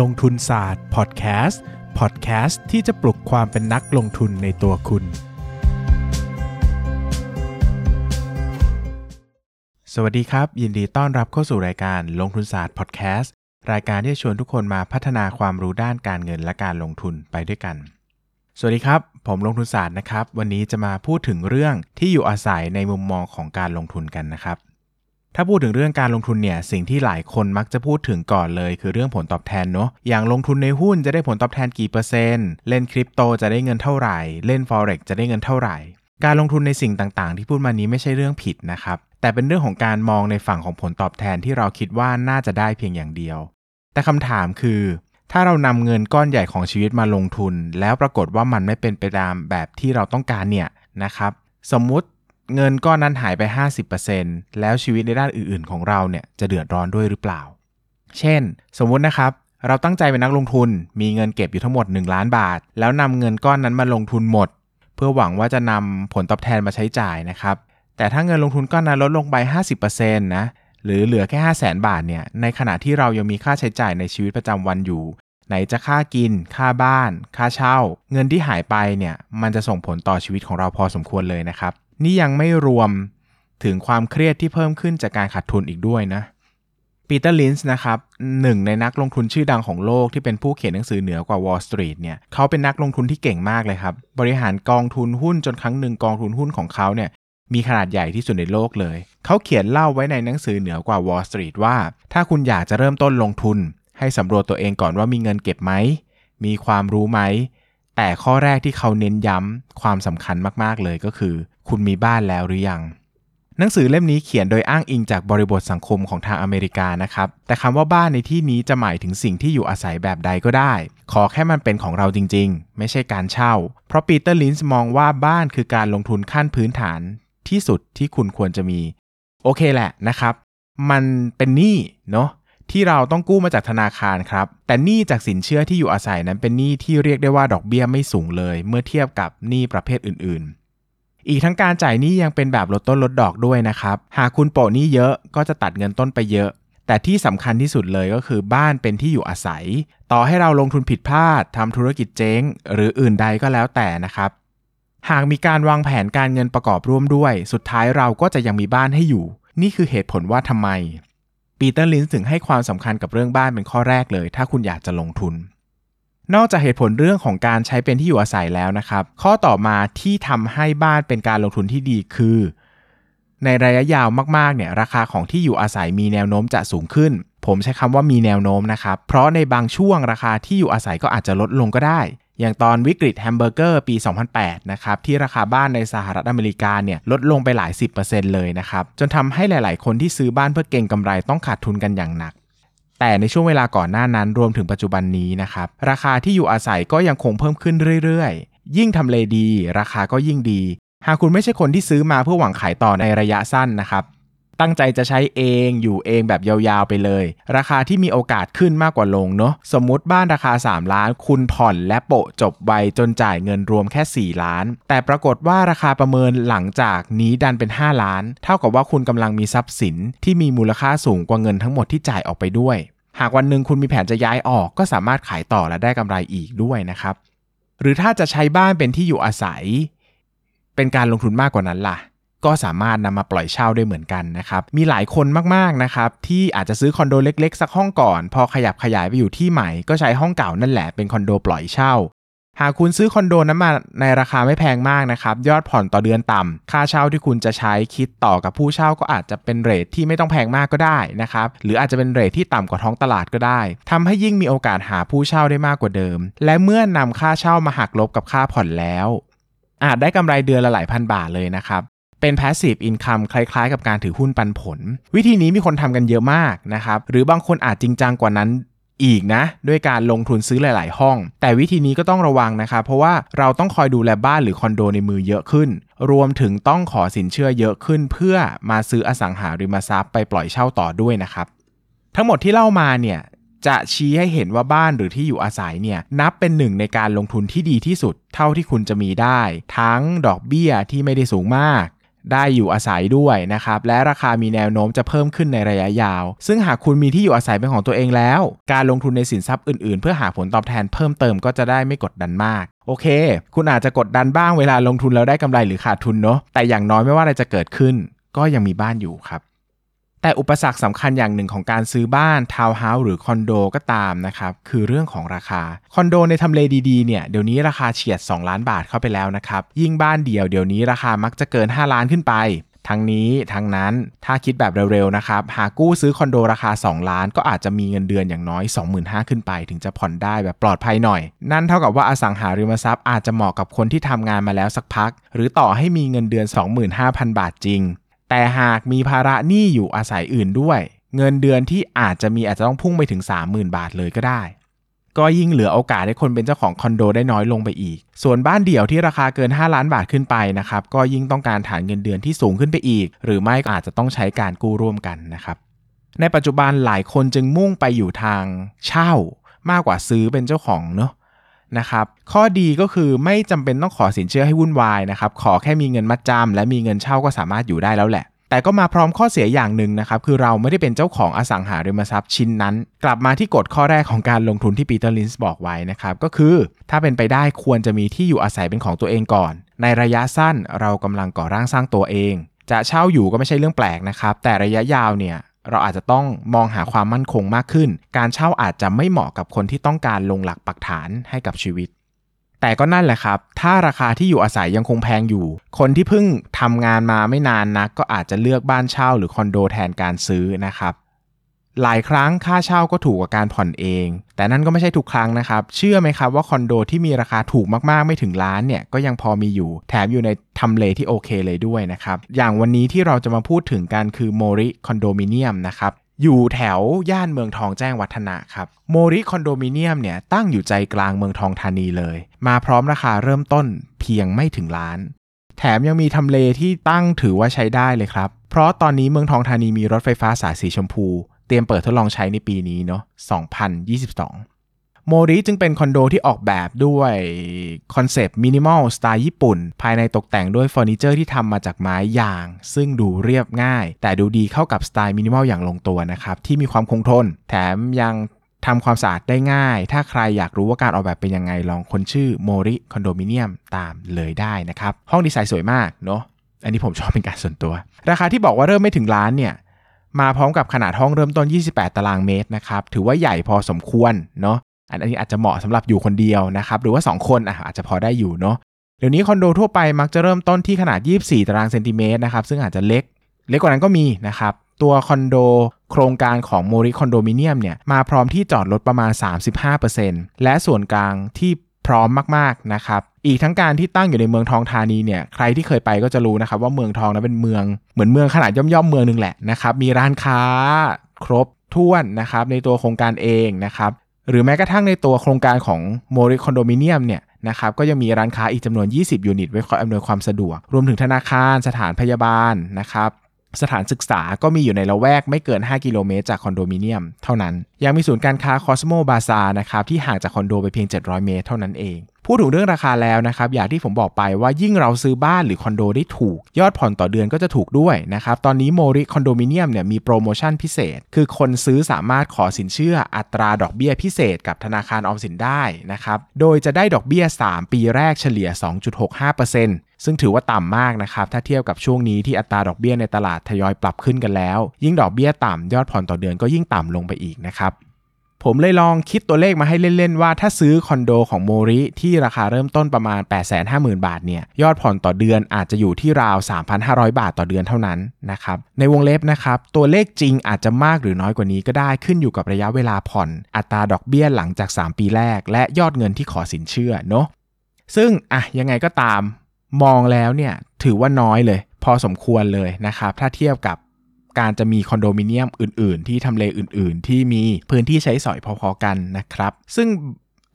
ลงทุนศาสตร์พอดแคสต์พอดแคสต์ที่จะปลุกความเป็นนักลงทุนในตัวคุณ สวัสดีครับ ยินดีต้อนรับเข้าสู่รายการลงทุนศาสตร์พอดแคสต์รายการที่จะชวนทุกคนมาพัฒนาความรู้ด้านการเงินและการลงทุนไปด้วยกัน สวัสดีครับ ผมลงทุนศาสตร์นะครับ วันนี้จะมาพูดถึงเรื่องที่อยู่อาศัยในมุมมองของการลงทุนกันนะครับ ถ้าพูดถึงเรื่องการลงทุนเนี่ยสิ่งที่หลายคนมักจะพูดถึงก่อนเลย คือเรื่องผลตอบแทนเนาะอย่างลงทุนในหุ้นจะได้ผลตอบแทนกี่เปอร์เซ็นต์เล่นคริปโตจะได้เงินเท่าไหร่ เล่น forex จะได้เงินเท่าไหร่ การลงทุนในสิ่งต่างๆ ที่พูดมานี้ไม่ใช่เรื่องผิดนะครับแต่เป็นเรื่องของการมองในฝั่งของผลตอบแทนที่เราคิดว่าน่าจะได้เพียงอย่างเดียว แต่คำถามคือ ถ้าเรานำเงินก้อนใหญ่ของชีวิตมาลงทุน แล้วปรากฏว่ามันไม่เป็นไปตามแบบที่เราต้องการเนี่ยนะครับสมมุติ เงินก้อนนั้นหายไป 50%แล้วชีวิตในด้านอื่นๆ ของเราเนี่ยจะเดือดร้อนด้วยหรือเปล่า เช่น สมมุตินะครับ เราตั้งใจเป็นนักลงทุน มีเงินเก็บอยู่ทั้งหมด 1 ล้านบาท แล้วนำเงินก้อนนั้นมาลงทุนหมด เพื่อหวังว่าจะนำผลตอบแทนมาใช้จ่ายนะครับ แต่ถ้าเงินลงทุนก้อนนั้นลดลงไป 50%นะหรือเหลือแค่ 5 0 0 0 0 0 บาทเนี่ย ในขณะที่เรายังมีค่าใช้จ่ายในชีวิตประจำวันอยู่ ไหนจะค่ากิน ค่าบ้าน ค่าเช่า เงินที่หายไปเนี่ย มันจะส่งผลต่อชีวิตของเราพอสมควรเลยนะครับ นี่ยังไม่รวมถึงความเครียดที่เพิ่มขึ้นจากการขาดทุนอีกด้วยนะปีเตอร์ลินส์นะครับหนึ่งในนักลงทุนชื่อดังของโลกที่เป็นผู้เขียนหนังสือเหนือกว่า Wall Street เนี่ยเขาเป็นนักลงทุนที่เก่งมากเลยครับ บริหารกองทุนหุ้นจนครั้งหนึ่งกองทุนหุ้นของเขาเนี่ยมีขนาดใหญ่ที่สุดในโลกเลย เขาเขียนเล่าไว้ในหนังสือเหนือกว่า Wall Street ว่า ถ้าคุณอยากจะเริ่มต้นลงทุน ให้สำรวจตัวเองก่อนว่ามีเงินเก็บไหม มีความรู้ไหม แต่ข้อแรกที่เขาเน้นย้ำความสำคัญมากๆเลยก็คือ คุณมีบ้านแล้วหรือยัง หนังสือเล่มนี้เขียนโดยอ้างอิงจากบริบทสังคมของทางอเมริกานะครับ แต่คำว่าบ้านในที่นี้จะหมายถึงสิ่งที่อยู่อาศัยแบบใดก็ได้ ขอแค่มันเป็นของเราจริง ๆ ไม่ใช่การเช่า เพราะปีเตอร์ลินส์มองว่าบ้านคือการลงทุนขั้นพื้นฐานที่สุดที่คุณควรจะมี โอเคแหละนะครับ มันเป็นหนี้เนาะที่เราต้องกู้มาจากธนาคารครับ แต่หนี้จากสินเชื่อที่อยู่อาศัยนั้นเป็นหนี้ที่เรียกได้ว่าดอกเบี้ยไม่สูงเลย เมื่อเทียบกับหนี้ประเภทอื่นๆ อีกทั้งการจ่ายหนี้ยังเป็นแบบลดต้นลดดอกด้วยนะครับ หากคุณโปะหนี้เยอะก็จะตัดเงินต้นไปเยอะ แต่ที่สำคัญที่สุดเลยก็คือบ้านเป็นที่อยู่อาศัย ต่อให้เราลงทุนผิดพลาดทำธุรกิจเจ๊ง หรืออื่นใดก็แล้วแต่นะครับ หากมีการวางแผนการเงินประกอบร่วมด้วย สุดท้ายเราก็จะยังมีบ้านให้อยู่ นี่คือเหตุผลว่าทำไมปีเตอร์ลินส์ถึงให้ความสำคัญกับเรื่องบ้านเป็นข้อแรกเลย ถ้าคุณอยากจะลงทุน นอกจากเหตุผลเรื่องของการใช้เป็นที่อยู่อาศัยแล้วนะครับ ข้อต่อมาที่ทำให้บ้านเป็นการลงทุนที่ดีคือ ในระยะยาวมากๆเนี่ยราคาของที่อยู่อาศัยมีแนวโน้มจะสูงขึ้น ผมใช้คำว่ามีแนวโน้มนะครับ เพราะในบางช่วงราคาที่อยู่อาศัยก็อาจจะลดลงก็ได้ อย่างตอนวิกฤตแฮมเบอร์เกอร์ปี 2008 นะครับที่ราคาบ้านในสหรัฐอเมริกาเนี่ยลดลงไปหลาย 10%เลยนะครับจนทำให้หลาย ๆ คนที่ซื้อบ้านเพื่อเก็งกำไรต้องขาดทุนกันอย่างหนัก แต่ในช่วงเวลาก่อนหน้านั้นรวมถึงปัจจุบันนี้นะครับ ราคาที่อยู่อาศัยก็ยังคงเพิ่มขึ้นเรื่อยๆ ยิ่งทำเลดี ราคาก็ยิ่งดี หากคุณไม่ใช่คนที่ซื้อมาเพื่อหวังขายต่อในระยะสั้นนะครับ ตั้งใจจะใช้เองอยู่เองแบบยาวๆไปเลย ราคาที่มีโอกาสขึ้นมากกว่าลงเนาะสมมุติบ้านราคา 3 ล้าน คุณผ่อนและโปะจบไวจนจ่ายเงินรวมแค่ 4 ล้าน แต่ปรากฏว่าราคาประเมินหลังจากนี้ดันเป็น 5 ล้าน เท่ากับว่าคุณกำลังมีทรัพย์สินที่มีมูลค่าสูงกว่าเงินทั้งหมดที่จ่ายออกไปด้วย หากวันหนึ่งคุณมีแผนจะย้ายออกก็สามารถขายต่อและได้กำไรอีกด้วยนะครับ หรือถ้าจะใช้บ้านเป็นที่อยู่อาศัย เป็นการลงทุนมากกว่านั้นล่ะ ก็สามารถนำมาปล่อยเช่าได้เหมือนกันนะครับ มีหลายคนมากๆนะครับ ที่อาจจะซื้อคอนโดเล็กๆ สักห้องก่อน พอขยับขยายไปอยู่ที่ใหม่ก็ใช้ห้องเก่านั่นแหละเป็นคอนโดปล่อยเช่า หากคุณซื้อคอนโดนั้นมาในราคาไม่แพงมากนะครับ ยอดผ่อนต่อเดือนต่ำ ค่าเช่าที่คุณจะใช้คิดต่อกับผู้เช่าก็อาจจะเป็นเรทที่ไม่ต้องแพงมากก็ได้นะครับ หรืออาจจะเป็นเรทที่ต่ำกว่าท้องตลาดก็ได้ทำให้ยิ่งมีโอกาสหาผู้เช่าได้มากกว่าเดิม และเมื่อนำค่าเช่ามาหักลบกับค่าผ่อนแล้ว อาจได้กำไรเดือนละหลายพันบาทเลยนะครับเป็น passive income คล้ายๆ กับการถือหุ้นปันผล วิธีนี้มีคนทำกันเยอะมากนะครับ หรือบางคนอาจจริงจังกว่านั้น อีกนะ ด้วยการลงทุนซื้อหลาย ๆ ห้อง แต่วิธีนี้ก็ต้องระวังนะครับเพราะว่าเราต้องคอยดูแลบ้านหรือคอนโดในมือเยอะขึ้น รวมถึงต้องขอสินเชื่อเยอะขึ้น เพื่อมาซื้ออสังหาริมทรัพย์ไปปล่อยเช่าต่อด้วยนะครับ ทั้งหมดที่เล่ามาเนี่ยจะชี้ให้เห็นว่าบ้านหรือที่อยู่อาศัยเนี่ยนับเป็นหนึ่งในการลงทุนที่ดีที่สุด เท่าที่คุณจะมีได้ ทั้งดอกเบี้ยที่ไม่ได้สูงมาก ได้อยู่อาศัยด้วยนะครับ และราคามีแนวโน้มจะเพิ่มขึ้นในระยะยาว ซึ่งหากคุณมีที่อยู่อาศัยเป็นของตัวเองแล้ว การลงทุนในสินทรัพย์อื่นๆ เพื่อหาผลตอบแทนเพิ่มเติมก็จะได้ไม่กดดันมากโอเค คุณอาจจะกดดันบ้างเวลาลงทุนแล้วได้กำไรหรือขาดทุนเนาะแต่อย่างน้อยไม่ว่าอะไรจะเกิดขึ้น ก็ยังมีบ้านอยู่ครับ แต่อุปสรรคสำคัญอย่างหนึ่งของการซื้อบ้านทาวน์เฮาส์หรือคอนโดก็ตามนะครับ คือเรื่องของราคา คอนโดในทำเลดีๆเนี่ยเดี๋ยวนี้ราคาเฉียด 2 ล้านบาทเข้าไปแล้วนะครับ ยิ่งบ้านเดี่ยวเดี๋ยวนี้ราคามักจะเกิน 5 ล้านขึ้นไป ทั้งนี้ทั้งนั้นถ้าคิดแบบเร็วๆนะครับ หากกู้ซื้อคอนโดราคา 2 ล้าน ก็อาจจะมีเงินเดือนอย่างน้อย 25,000ขึ้นไป ถึงจะผ่อนได้แบบปลอดภัยหน่อย นั่นเท่ากับว่าอสังหาริมทรัพย์อาจจะเหมาะกับคนที่ทำงานมาแล้วสักพัก หรือต่อให้มีเงินเดือน 25,000 บาทจริง แต่หากมีภาระหนี้อยู่อาศัยอื่นด้วย เงินเดือนที่อาจจะมีอาจจะต้องพุ่งไปถึง 30,000 บาทเลยก็ได้ ก็ยิ่งเหลือโอกาสให้คนเป็นเจ้าของคอนโดได้น้อยลงไปอีก ส่วนบ้านเดี่ยวที่ราคาเกิน 5 ล้านบาทขึ้นไปนะครับก็ยิ่งต้องการฐานเงินเดือนที่สูงขึ้นไปอีก หรือไม่อาจจะต้องใช้การกู้ร่วมกันนะครับในปัจจุบันหลายคนจึงมุ่งไปอยู่ทางเช่ามากกว่าซื้อเป็นเจ้าของเนาะ นะครับข้อดีก็คือไม่จำเป็นต้องขอสินเชื่อให้วุ่นวายนะครับขอแค่มีเงินมัดจำและมีเงินเช่าก็สามารถอยู่ได้แล้วแหละ แต่ก็มาพร้อมข้อเสียอย่างหนึ่งนะครับคือเราไม่ได้เป็นเจ้าของอสังหาริมทรัพย์ชิ้นนั้น กลับมาที่กฎข้อแรกของการลงทุนที่ปีเตอร์ลินช์บอกไว้นะครับก็คือ ถ้าเป็นไปได้ควรจะมีที่อยู่อาศัยเป็นของตัวเองก่อน ในระยะสั้นเรากำลังก่อร่างสร้างตัวเอง จะเช่าอยู่ก็ไม่ใช่เรื่องแปลกนะครับแต่ระยะยาวเนี่ย เราอาจจะต้องมองหาความมั่นคงมากขึ้น การเช่าอาจจะไม่เหมาะกับคนที่ต้องการลงหลักปักฐานให้กับชีวิต แต่ก็นั่นแหละครับ ถ้าราคาที่อยู่อาศัยยังคงแพงอยู่ คนที่เพิ่งทำงานมาไม่นานนักก็อาจจะเลือกบ้านเช่าหรือคอนโดแทนการซื้อนะครับ หลายครั้งค่าเช่าก็ถูกกว่าการผ่อนเอง แต่นั่นก็ไม่ใช่ทุกครั้งนะครับ เชื่อไหมครับว่าคอนโดที่มีราคาถูกมากๆไม่ถึงล้านเนี่ยก็ยังพอมีอยู่ แถมอยู่ในทำเลที่โอเคเลยด้วยนะครับ อย่างวันนี้ที่เราจะมาพูดถึงกันคือโมริคอนโดมิเนียมนะครับอยู่แถวย่านเมืองทองแจ้งวัฒนะครับโมริคอนโดมิเนียมเนี่ยตั้งอยู่ใจกลางเมืองทองธานีเลย มาพร้อมราคาเริ่มต้นเพียงไม่ถึงล้าน แถมยังมีทำเลที่ตั้งถือว่าใช้ได้เลยครับ เพราะตอนนี้เมืองทองธานีมีรถไฟฟ้าสายสีชมพู เตรียมเปิดทดลองใช้ในปีนี้เนาะ2022 โมริจึงเป็นคอนโดที่ออกแบบด้วยคอนเซปต์มินิมอลสไตล์ญี่ปุ่น ภายในตกแต่งด้วยเฟอร์นิเจอร์ที่ทำมาจากไม้ยาง ซึ่งดูเรียบง่าย แต่ดูดีเข้ากับสไตล์มินิมอลอย่างลงตัวนะครับ ที่มีความคงทน แถมยังทำความสะอาดได้ง่าย ถ้าใครอยากรู้ว่าการออกแบบเป็นยังไง ลองค้นชื่อโมริคอนโดมิเนียมตามเลยได้นะครับ ห้องดีไซน์สวยมากเนาะ อันนี้ผมชอบเป็นการส่วนตัว ราคาที่บอกว่าเริ่มไม่ถึงล้านเนี่ย มาพร้อมกับขนาดห้องเริ่มต้น 28 ตารางเมตรนะครับ ถือว่าใหญ่พอสมควรเนาะ อันนี้อาจจะเหมาะสำหรับอยู่คนเดียวนะครับ หรือว่า 2 คนอะอาจจะพอได้อยู่เนาะ เดี๋ยวนี้คอนโดทั่วไปมักจะเริ่มต้นที่ขนาด 24 ตารางเซนติเมตรนะครับ ซึ่งอาจจะเล็ก เล็กกว่านั้นก็มีนะครับ ตัวคอนโดโครงการของโมริคอนโดมิเนียมเนี่ย มาพร้อมที่จอดรถประมาณ 35%และส่วนกลางที่พร้อมมากๆนะครับ อีกทั้งการที่ตั้งอยู่ในเมืองทองธานีเนี่ยใครที่เคยไปก็จะรู้นะครับว่าเมืองทองนั้นเป็นเมืองเหมือนเมืองขนาดย่อมๆเมืองหนึ่งแหละนะครับมีร้านค้าครบถ้วนนะครับในตัวโครงการเองนะครับหรือแม้กระทั่งในตัวโครงการของโมริคอนโดมิเนียมเนี่ยนะครับก็ยังมีร้านค้าอีกจำนวน 20 ยูนิต ไว้คอยอำนวยความสะดวก รวมถึงธนาคารสถานพยาบาลนะครับสถานศึกษาก็มีอยู่ในละแวกไม่เกิน 5 กิโลเมตรจากคอนโดมิเนียมเท่านั้น ยังมีศูนย์การค้าคอสโมบาซาร์นะครับที่ห่างจากคอนโดไปเพียง 700 เมตรเท่านั้นเอง พูดถึงเรื่องราคาแล้วนะครับอย่างที่ผมบอกไปว่ายิ่งเราซื้อบ้านหรือคอนโดได้ถูก ยอดผ่อนต่อเดือนก็จะถูกด้วยนะครับตอนนี้โมริคอนโดมิเนียมเนี่ยมีโปรโมชั่นพิเศษ คือคนซื้อสามารถขอสินเชื่ออัตราดอกเบี้ยพิเศษกับธนาคารออมสินได้นะครับโดยจะได้ดอกเบี้ย 3 ปีแรกเฉลี่ย 2.65%ซึ่งถือว่าต่ำมากนะครับถ้าเทียบกับช่วงนี้ที่อัตราดอกเบี้ยในตลาดทยอยปรับขึ้นกันแล้ว ยิ่งดอกเบี้ยต่ำยอดผ่อนต่อเดือนก็ยิ่งต่ำลงไปอีกนะครับ ผมเลยลองคิดตัวเลขมาให้เล่น ๆ ว่าถ้าซื้อคอนโดของโมริที่ราคาเริ่มต้นประมาณ 850,000 บาทเนี่ยยอดผ่อนต่อเดือนอาจจะอยู่ที่ราว 3,500 บาทต่อเดือนเท่านั้นนะครับในวงเล็บนะครับตัวเลขจริงอาจจะมากหรือน้อยกว่านี้ก็ได้ขึ้นอยู่กับระยะเวลาผ่อน อัตราดอกเบี้ยหลังจาก 3 ปีแรก และยอดเงินที่ขอสินเชื่อเนาะซึ่งอะยังไงก็ตามมองแล้วเนี่ยถือว่าน้อยเลย พอสมควรเลยนะครับถ้าเทียบกับ การจะมีคอนโดมิเนียมอื่น ๆ ที่ทำเลอื่น ๆ ที่มีพื้นที่ใช้สอยพอๆกันนะครับ ซึ่ง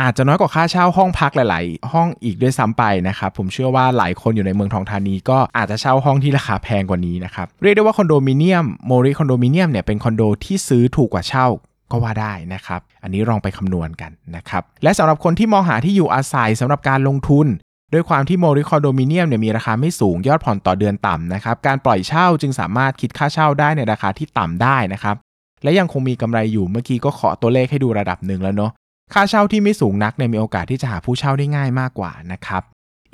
อาจจะน้อยกว่าค่าเช่าห้องพักหลาย ๆ ห้องอีกด้วยซ้ำไปนะครับ ผมเชื่อว่าหลายคนอยู่ในเมืองทองธานีก็อาจจะเช่าห้องที่ราคาแพงกว่านี้นะครับ เรียกได้ว่าคอนโดมิเนียมโมริคอนโดมิเนียมเนี่ยเป็นคอนโดที่ซื้อถูกกว่าเช่าก็ว่าได้นะครับ อันนี้ลองไปคำนวณกันนะครับ และสำหรับคนที่มองหาที่อยู่อาศัยสำหรับการลงทุน ด้วยความที่โมริคอนโดมิเนียมเนี่ยมีราคาไม่สูงยอดผ่อนต่อเดือนต่ำนะครับการปล่อยเช่าจึงสามารถคิดค่าเช่าได้ในราคาที่ต่ำได้นะครับและยังคงมีกำไรอยู่เมื่อกี้ก็ขอตัวเลขให้ดูระดับหนึ่งแล้วเนาะค่าเช่าที่ไม่สูงนักเนี่ยมีโอกาสที่จะหาผู้เช่าได้ง่ายมากกว่านะครับ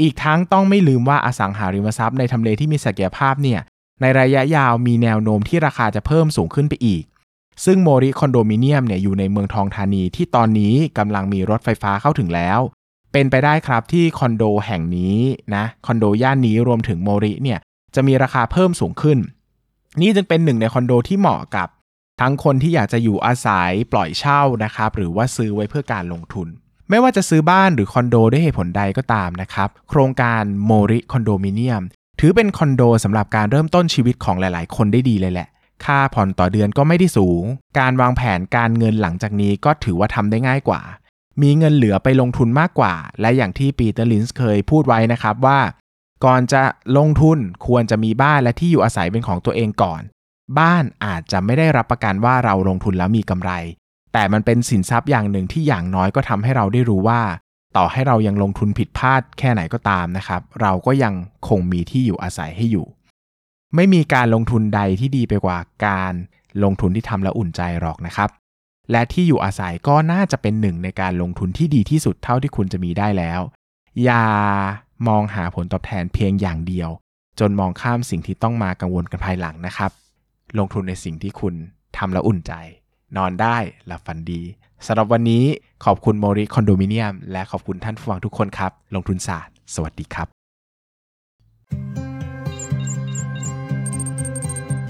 อีกทั้งต้องไม่ลืมว่าอสังหาริมทรัพย์ในทำเลที่มีศักยภาพเนี่ยในระยะยาวมีแนวโน้มที่ราคาจะเพิ่มสูงขึ้นไปอีก ซึ่งโมริคอนโดมิเนียมเนี่ยอยู่ในเมืองทองธานีที่ตอนนี้กำลังมีรถไฟฟ้าเข้าถึงแล้ว เป็นไปได้ครับที่คอนโดแห่งนี้นะคอนโดย่านนี้รวมถึงโมริเนี่ยจะมีราคาเพิ่มสูงขึ้น นี่จึงเป็นหนึ่งในคอนโดที่เหมาะกับ ทั้งคนที่อยากจะอยู่อาศัยปล่อยเช่านะครับ หรือว่าซื้อไว้เพื่อการลงทุน ไม่ว่าจะซื้อบ้านหรือคอนโดด้วยเหตุผลใดก็ตามนะครับ โครงการโมริคอนโดมิเนียมถือเป็นคอนโดสำหรับการเริ่มต้นชีวิตของหลาย ๆ คนได้ดีเลยแหละ ค่าผ่อนต่อเดือนก็ไม่ได้สูง การวางแผนการเงินหลังจากนี้ก็ถือว่าทำได้ง่ายกว่า มีเงินเหลือไปลงทุนมากกว่า และอย่างที่ปีเตอร์ลินส์เคยพูดไว้นะครับว่า ก่อนจะลงทุนควรจะมีบ้านและที่อยู่อาศัยเป็นของตัวเองก่อน บ้านอาจจะไม่ได้รับประกันว่าเราลงทุนแล้วมีกำไร แต่มันเป็นสินทรัพย์อย่างหนึ่งที่อย่างน้อยก็ทำให้เราได้รู้ว่า ต่อให้เรายังลงทุนผิดพลาดแค่ไหนก็ตามนะครับ เราก็ยังคงมีที่อยู่อาศัยให้อยู่ ไม่มีการลงทุนใดที่ดีไปกว่าการลงทุนที่ทำแล้วอุ่นใจหรอกนะครับ และที่อยู่อาศัยก็น่าจะเป็นหนึ่งในการลงทุนที่ดีที่สุดเท่าที่คุณจะมีได้แล้ว อย่ามองหาผลตอบแทนเพียงอย่างเดียว จนมองข้ามสิ่งที่ต้องมากังวลกันภายหลังนะครับ ลงทุนในสิ่งที่คุณทำแล้วอุ่นใจ นอนได้หลับฝันดีสำหรับวันนี้ขอบคุณโมริคอนโดมิเนียม และขอบคุณท่านผู้ฟังทุกคนครับ ลงทุนศาสตร์ สวัสดีครับ